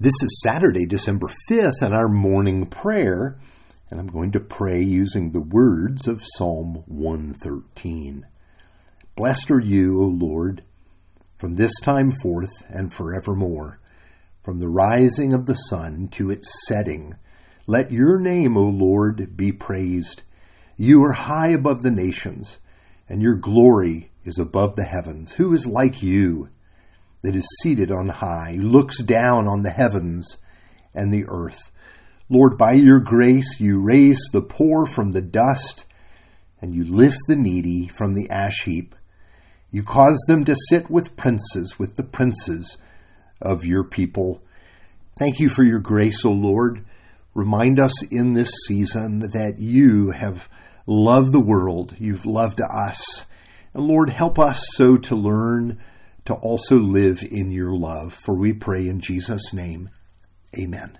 This is Saturday, December 5th, and our morning prayer, and I'm going to pray using the words of Psalm 113. Blessed are you, O Lord, from this time forth and forevermore, from the rising of the sun to its setting. Let your name, O Lord, be praised. You are high above the nations, and your glory is above the heavens. Who is like you? That is seated on high, looks down on the heavens and the earth. Lord, by your grace, you raise the poor from the dust, and you lift the needy from the ash heap. You cause them to sit with princes, with the princes of your people. Thank you for your grace, O Lord. Remind us in this season that you have loved the world, you've loved us. And Lord, help us so to learn to also live in your love. For we pray in Jesus' name. Amen.